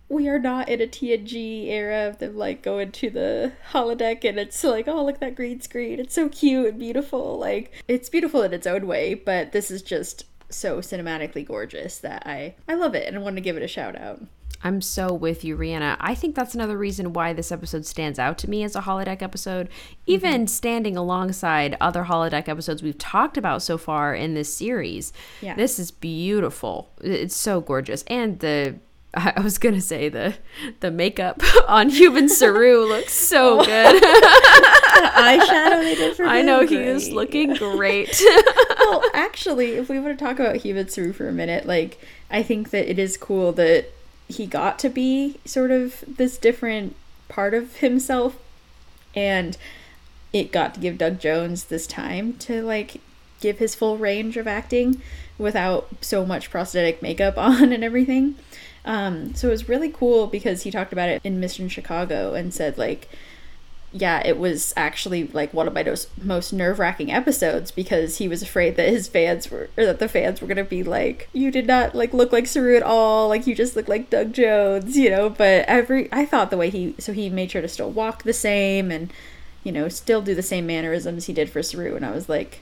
Speaker 2: we are not in a TNG era of them like going to the holodeck and it's like oh look at that green screen it's so cute and beautiful like it's beautiful in its own way but this is just so cinematically gorgeous that I I love it and I want to give it a shout out.
Speaker 1: I'm so with you, Rhianna. I think that's another reason why this episode stands out to me as a holodeck episode, mm-hmm. even standing alongside other holodeck episodes we've talked about so far in this series.
Speaker 2: Yeah.
Speaker 1: This is beautiful. It's so gorgeous. And the I was gonna say the the makeup on human Saru looks so oh. good.
Speaker 2: eyeshadow they did for
Speaker 1: I know he is looking great.
Speaker 2: well, actually, if we want to talk about Hibitsu for a minute, like I think that it is cool that he got to be sort of this different part of himself and it got to give Doug Jones this time to like give his full range of acting without so much prosthetic makeup on and everything. Um, so it was really cool because he talked about it in Mission Chicago and said like yeah, it was actually like one of my most most nerve wracking episodes because he was afraid that his fans were, or that the fans were gonna be like, you did not like look like Saru at all, like you just look like Doug Jones, you know. But every, I thought the way he, so he made sure to still walk the same and, you know, still do the same mannerisms he did for Saru, and I was like,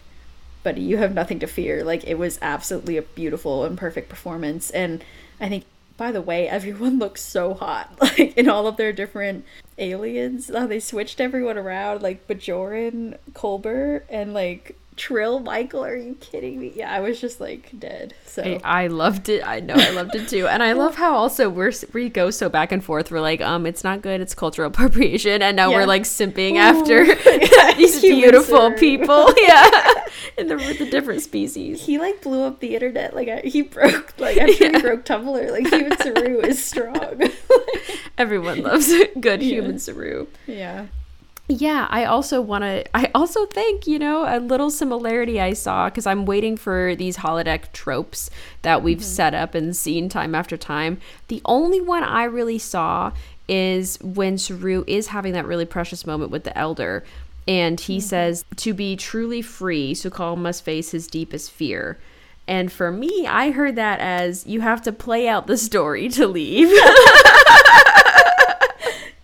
Speaker 2: buddy, you have nothing to fear. Like it was absolutely a beautiful and perfect performance, and I think by the way, everyone looks so hot. Like in all of their different aliens, how they switched everyone around, like Bajoran, Culber, and like Trill Michael. Are you kidding me? Yeah, I was just like dead. So
Speaker 1: I, I loved it. I know I loved it too, and I love how also we're we go so back and forth. We're like, um, it's not good. It's cultural appropriation, and now
Speaker 2: Yeah.
Speaker 1: we're like simping
Speaker 2: Ooh.
Speaker 1: after
Speaker 2: Yeah,
Speaker 1: these beautiful people. Yeah, in the the different species.
Speaker 2: he like blew up the internet. Like I, he broke. Like sure
Speaker 1: Yeah.
Speaker 2: he broke Tumblr. Like human Saru is strong.
Speaker 1: Everyone loves good human Saru.
Speaker 2: yeah.
Speaker 1: Yeah, I also want to. I also think you know a little similarity I saw because I'm waiting for these holodeck tropes that we've mm-hmm. set up and seen time after time. The only one I really saw is when Saru is having that really precious moment with the elder, and he mm-hmm. says, "To be truly free, Su'Kal must face his deepest fear." And for me, I heard that as you have to play out the story to leave.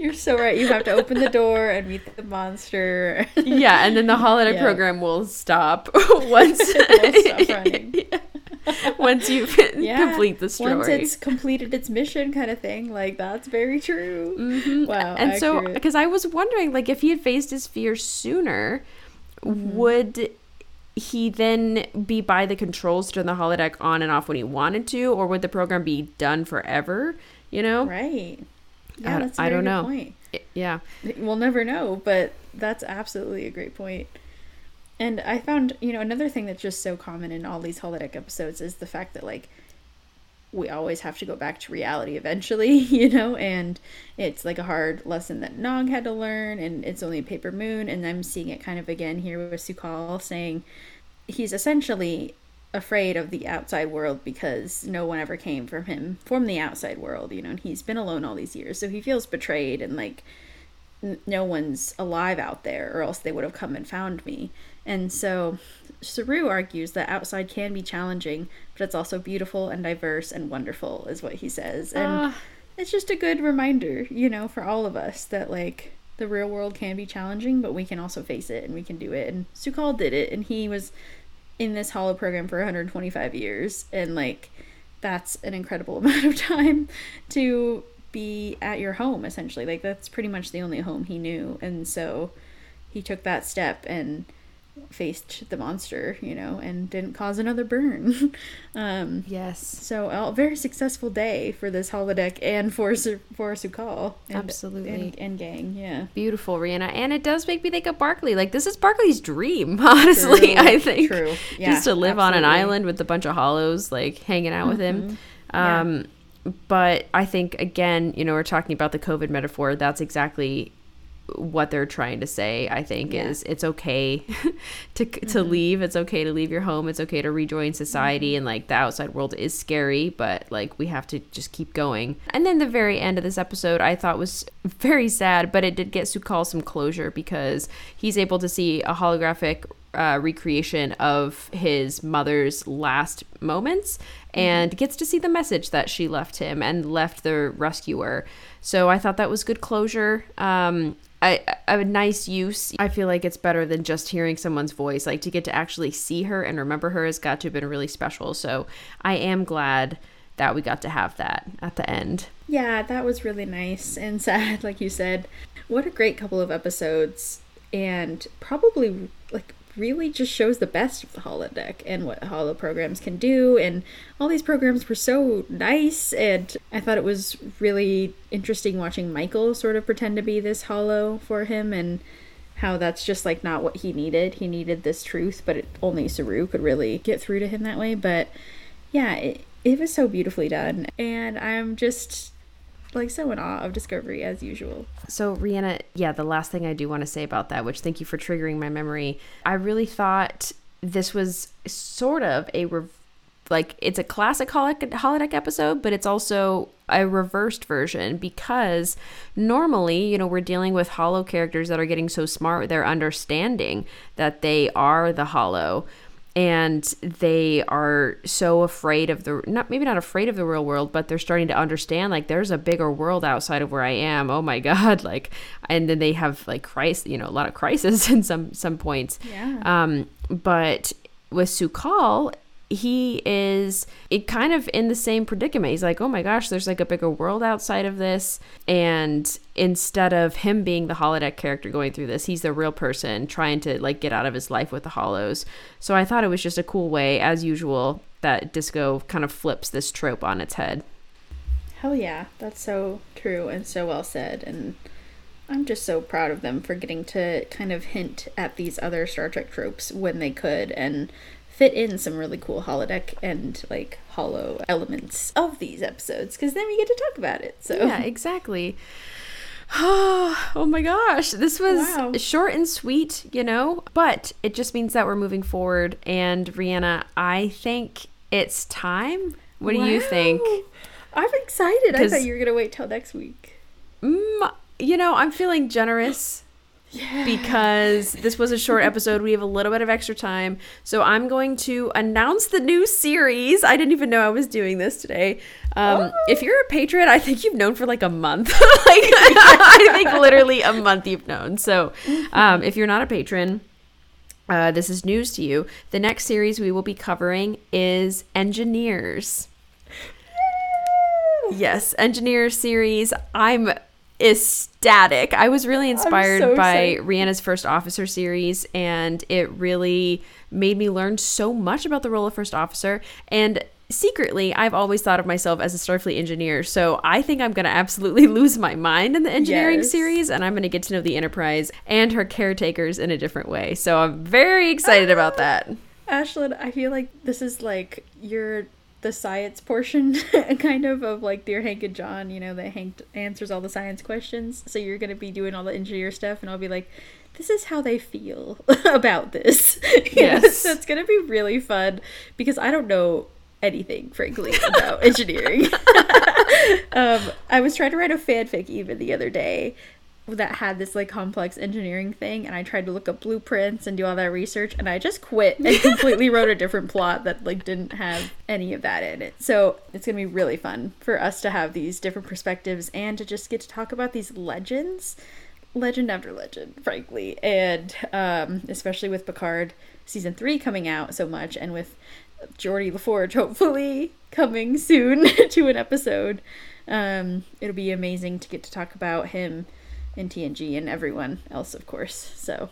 Speaker 2: You're so right. You have to open the door and meet the monster.
Speaker 1: yeah, and then the holiday
Speaker 2: Yeah.
Speaker 1: program will stop once
Speaker 2: stop running.
Speaker 1: once you
Speaker 2: Yeah.
Speaker 1: complete the story.
Speaker 2: Once it's completed its mission, kind of thing. Like that's very true. Wow.
Speaker 1: and so, because I was wondering, like, if he had faced his fear sooner,
Speaker 2: Mm-hmm.
Speaker 1: would he then be by the controls to turn the holodeck on and off when he wanted to, or would the program be done forever? You know,
Speaker 2: right. Yeah, that's a
Speaker 1: I don't
Speaker 2: good
Speaker 1: know.
Speaker 2: Point.
Speaker 1: yeah,
Speaker 2: We'll never know, but that's absolutely a great point. And I found, you know, another thing that's just so common in all these holodeck episodes is the fact that like we always have to go back to reality eventually, you know, and it's like a hard lesson that Nog had to learn and it's only a paper moon and I'm seeing it kind of again here with Su'Kal saying he's essentially afraid of the outside world because no one ever came from him from the outside world, you know, and he's been alone all these years. So he feels betrayed and like n- no one's alive out there or else they would have come and found me. And so Saru argues that outside can be challenging, but it's also beautiful and diverse and wonderful is what he says. And
Speaker 1: Ah.
Speaker 2: it's just a good reminder, you know, for all of us that like the real world can be challenging, but we can also face it and we can do it. And Su'Kal did it and he was in this hollow program for 125 years and like that's an incredible amount of time to be at your home essentially. Like that's pretty much the only home he knew and so he took that step and faced the monster you know and didn't cause another burn um
Speaker 1: yes,
Speaker 2: so a very successful day for this holodeck and for for Su'Kal and,
Speaker 1: Absolutely.
Speaker 2: and, and gang yeah
Speaker 1: beautiful, Rhianna, and it does make me think of Barkley. Like this is Barkley's dream, honestly.
Speaker 2: True,
Speaker 1: I think
Speaker 2: true. Yeah,
Speaker 1: just to live on an.
Speaker 2: Mm-hmm.
Speaker 1: island with a bunch of hollows, like hanging out with him.
Speaker 2: Yeah.
Speaker 1: Um, but I think again, you know, we're talking about the COVID metaphor. That's exactly what they're trying to say. I think
Speaker 2: Yeah.
Speaker 1: is it's okay to to leave. It's okay to leave your home. It's okay to rejoin society. And like the outside world is scary, but like we have to just keep going. And then the very end of this episode, I thought was very sad, but it did get Su'Kal some closure because he's able to see a holographic uh, recreation of his mother's last moments and gets to see the message that she left him and left the rescuer. So I thought that was good closure. Um, I, a nice use. I feel like it's better than just hearing someone's voice. Like to get to actually see her and remember her has got to have been really special. So I am glad that we got to have that at the end.
Speaker 2: Yeah, that was really nice and sad, like you said. What a great couple of episodes, and probably like really just shows the best of the holodeck and what holo programs can do. And all these programs were so nice, and I thought it was really interesting watching Michael sort of pretend to be this holo for him and how that's just like not what he needed. He needed this truth, but it, only Saru could really get through to him that way. But yeah, it, it was so beautifully done. And I'm just like so in awe of Discovery as usual.
Speaker 1: So, Rhianna, yeah, the last thing I do want to say about that, which thank you for triggering my memory, I really thought this was sort of a re- like it's a classic holodeck episode, but it's also a reversed version because normally, you know, we're dealing with hollow characters that are getting so smart with their understanding that they are the hollow and they are so afraid of the not maybe not afraid of the real world but they're starting to understand like there's a bigger world outside of where i am. Oh my god like and then they have like crisis you know a lot of crisis in some some points.
Speaker 2: Yeah.
Speaker 1: Um but with Su'Kal, he is it kind of in the same predicament. He's like, oh my gosh, there's like a bigger world outside of this. And instead of him being the holodeck character going through this, he's the real person trying to like get out of his life with the hollows. So I thought it was just a cool way, as usual, that Disco kind of flips this trope on its head.
Speaker 2: Hell yeah, that's so true and so well said. And I'm just so proud of them for getting to kind of hint at these other Star Trek tropes when they could and fit in some really cool holodeck and like hollow elements of these episodes because then we get to talk about it. So
Speaker 1: yeah, exactly. oh my gosh, this was wow. short and sweet, you know, but it just means that we're moving forward. And Rhianna, I think it's time. What wow. do you think?
Speaker 2: I'm excited. I thought you were gonna wait till next week.
Speaker 1: Mm, you know, I'm feeling generous yeah. Because this was a short episode. We have a little bit of extra time. So I'm going to announce the new series. I didn't even know I was doing this today. Um, oh. If you're a patron, I think you've known for like a month. like, I think literally a month you've known. So um, if you're not a patron, uh, this is news to you. The next series we will be covering is Engineers. Yes, Engineers series. I'm ecstatic. I was really inspired so by excited. Rhianna's first officer series, and it really made me learn so much about the role of first officer. And secretly, I've always thought of myself as a Starfleet engineer. So I think I'm going to absolutely lose my mind in the engineering yes. series, and I'm going to get to know the Enterprise and her caretakers in a different way. So I'm very excited about ah. that.
Speaker 2: Ashlyn, I feel like this is like your the science portion kind of of like dear hank and john you know that hank answers all the science questions. So you're gonna be doing all the engineer stuff and i'll be like this is how they feel about this. Yes. so it's gonna be really fun because i don't know anything frankly about engineering. Um, i was trying to write a fanfic even the other day that had this like complex engineering thing and I tried to look up blueprints and do all that research and I just quit and completely wrote a different plot that like didn't have any of that in it. So it's gonna be really fun for us to have these different perspectives and to just get to talk about these legends. Legend after legend, frankly. And um, especially with Picard season three coming out so much and with Geordi LaForge hopefully coming soon to an episode. Um, it'll be amazing to get to talk about him in TNG and everyone else, of course. So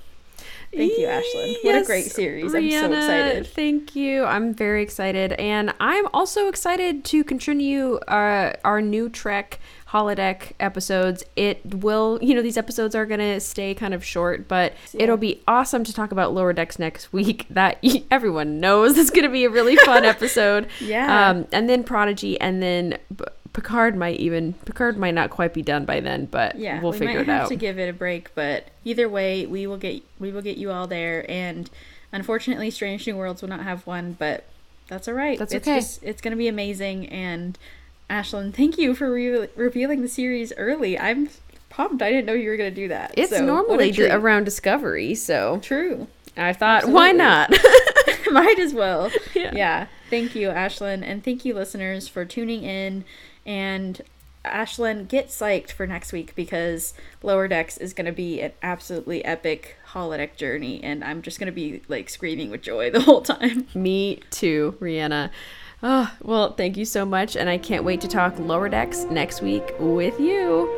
Speaker 2: Thank you, Ashlyn. What yes, a great series. I'm so excited.
Speaker 1: Thank you. I'm very excited. And I'm also excited to continue uh, our new Trek holodeck episodes. It will, you know, these episodes are going to stay kind of short, but yeah. it'll be awesome to talk about lower decks next week. That everyone knows is going to be a really fun episode.
Speaker 2: yeah.
Speaker 1: Um, and then Prodigy, and then Picard might even Picard might not quite be done by then, but yeah, we'll we figure
Speaker 2: might
Speaker 1: it
Speaker 2: have
Speaker 1: out.
Speaker 2: To give it a break, but either way, we will get we will get you all there. And unfortunately, Strange New Worlds will not have one, but that's all right.
Speaker 1: That's
Speaker 2: it's
Speaker 1: okay.
Speaker 2: Just, it's going to be amazing. And Ashlyn, thank you for re- revealing the series early. I'm pumped. I didn't know you were going to do that.
Speaker 1: It's so, normally around Discovery, so
Speaker 2: true.
Speaker 1: I thought, Absolutely. why not?
Speaker 2: Might as well. Yeah. yeah. Thank you, Ashlyn, and thank you, listeners, for tuning in and Ashlyn, get psyched for next week because Lower Decks is going to be an absolutely epic holodeck journey, and I'm just going to be like screaming with joy the whole time.
Speaker 1: Me too, Rhianna. Oh, ah, well, thank you so much, and I can't wait to talk Lower Decks next week with you.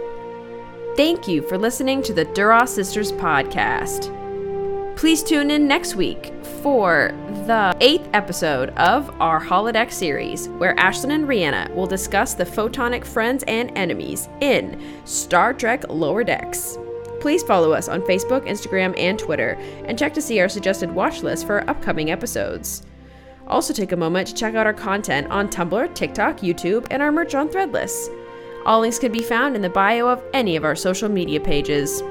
Speaker 1: Thank you for listening to the Duras Sisters podcast. Please tune in next week for the eighth episode of our holodeck series, where Ashlyn and Rhianna will discuss the photonic friends and enemies in Star Trek Lower Decks. Please follow us on Facebook, Instagram, and Twitter, and check to see our suggested watch list for upcoming episodes. Also, take a moment to check out our content on Tumblr, TikTok, YouTube, and our merch on Threadless. All links can be found in the bio of any of our social media pages.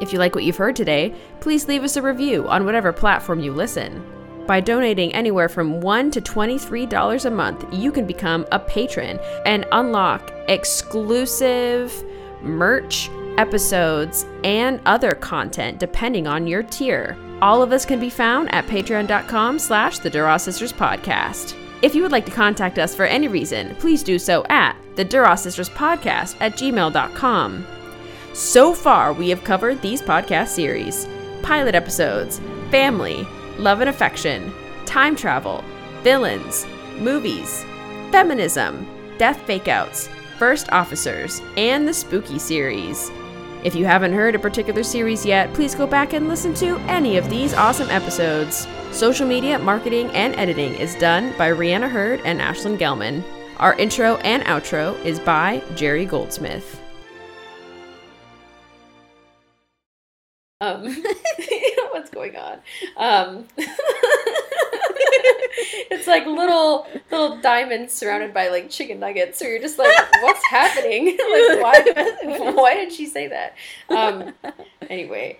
Speaker 1: If you like what you've heard today, please leave us a review on whatever platform you listen. By donating anywhere from $1 to $23 a month, you can become a patron and unlock exclusive merch, episodes, and other content depending on your tier. All of this can be found at patreon.com slash the Duras Sisters Podcast. If you would like to contact us for any reason, please do so at the Duras Sisters Podcast at gmail.com. So far, we have covered these podcast series pilot episodes, family, love and affection, time travel, villains, movies, feminism, death fakeouts, first officers, and the spooky series. If you haven't heard a particular series yet, please go back and listen to any of these awesome episodes. Social media, marketing, and editing is done by Rhianna Hurd and Ashlyn Gelman. Our intro and outro is by Jerry Goldsmith.
Speaker 3: Um, what's going on? Um, it's like little little diamonds surrounded by like chicken nuggets. So you're just like, what's happening? like, why? Why did she say that? Um, anyway,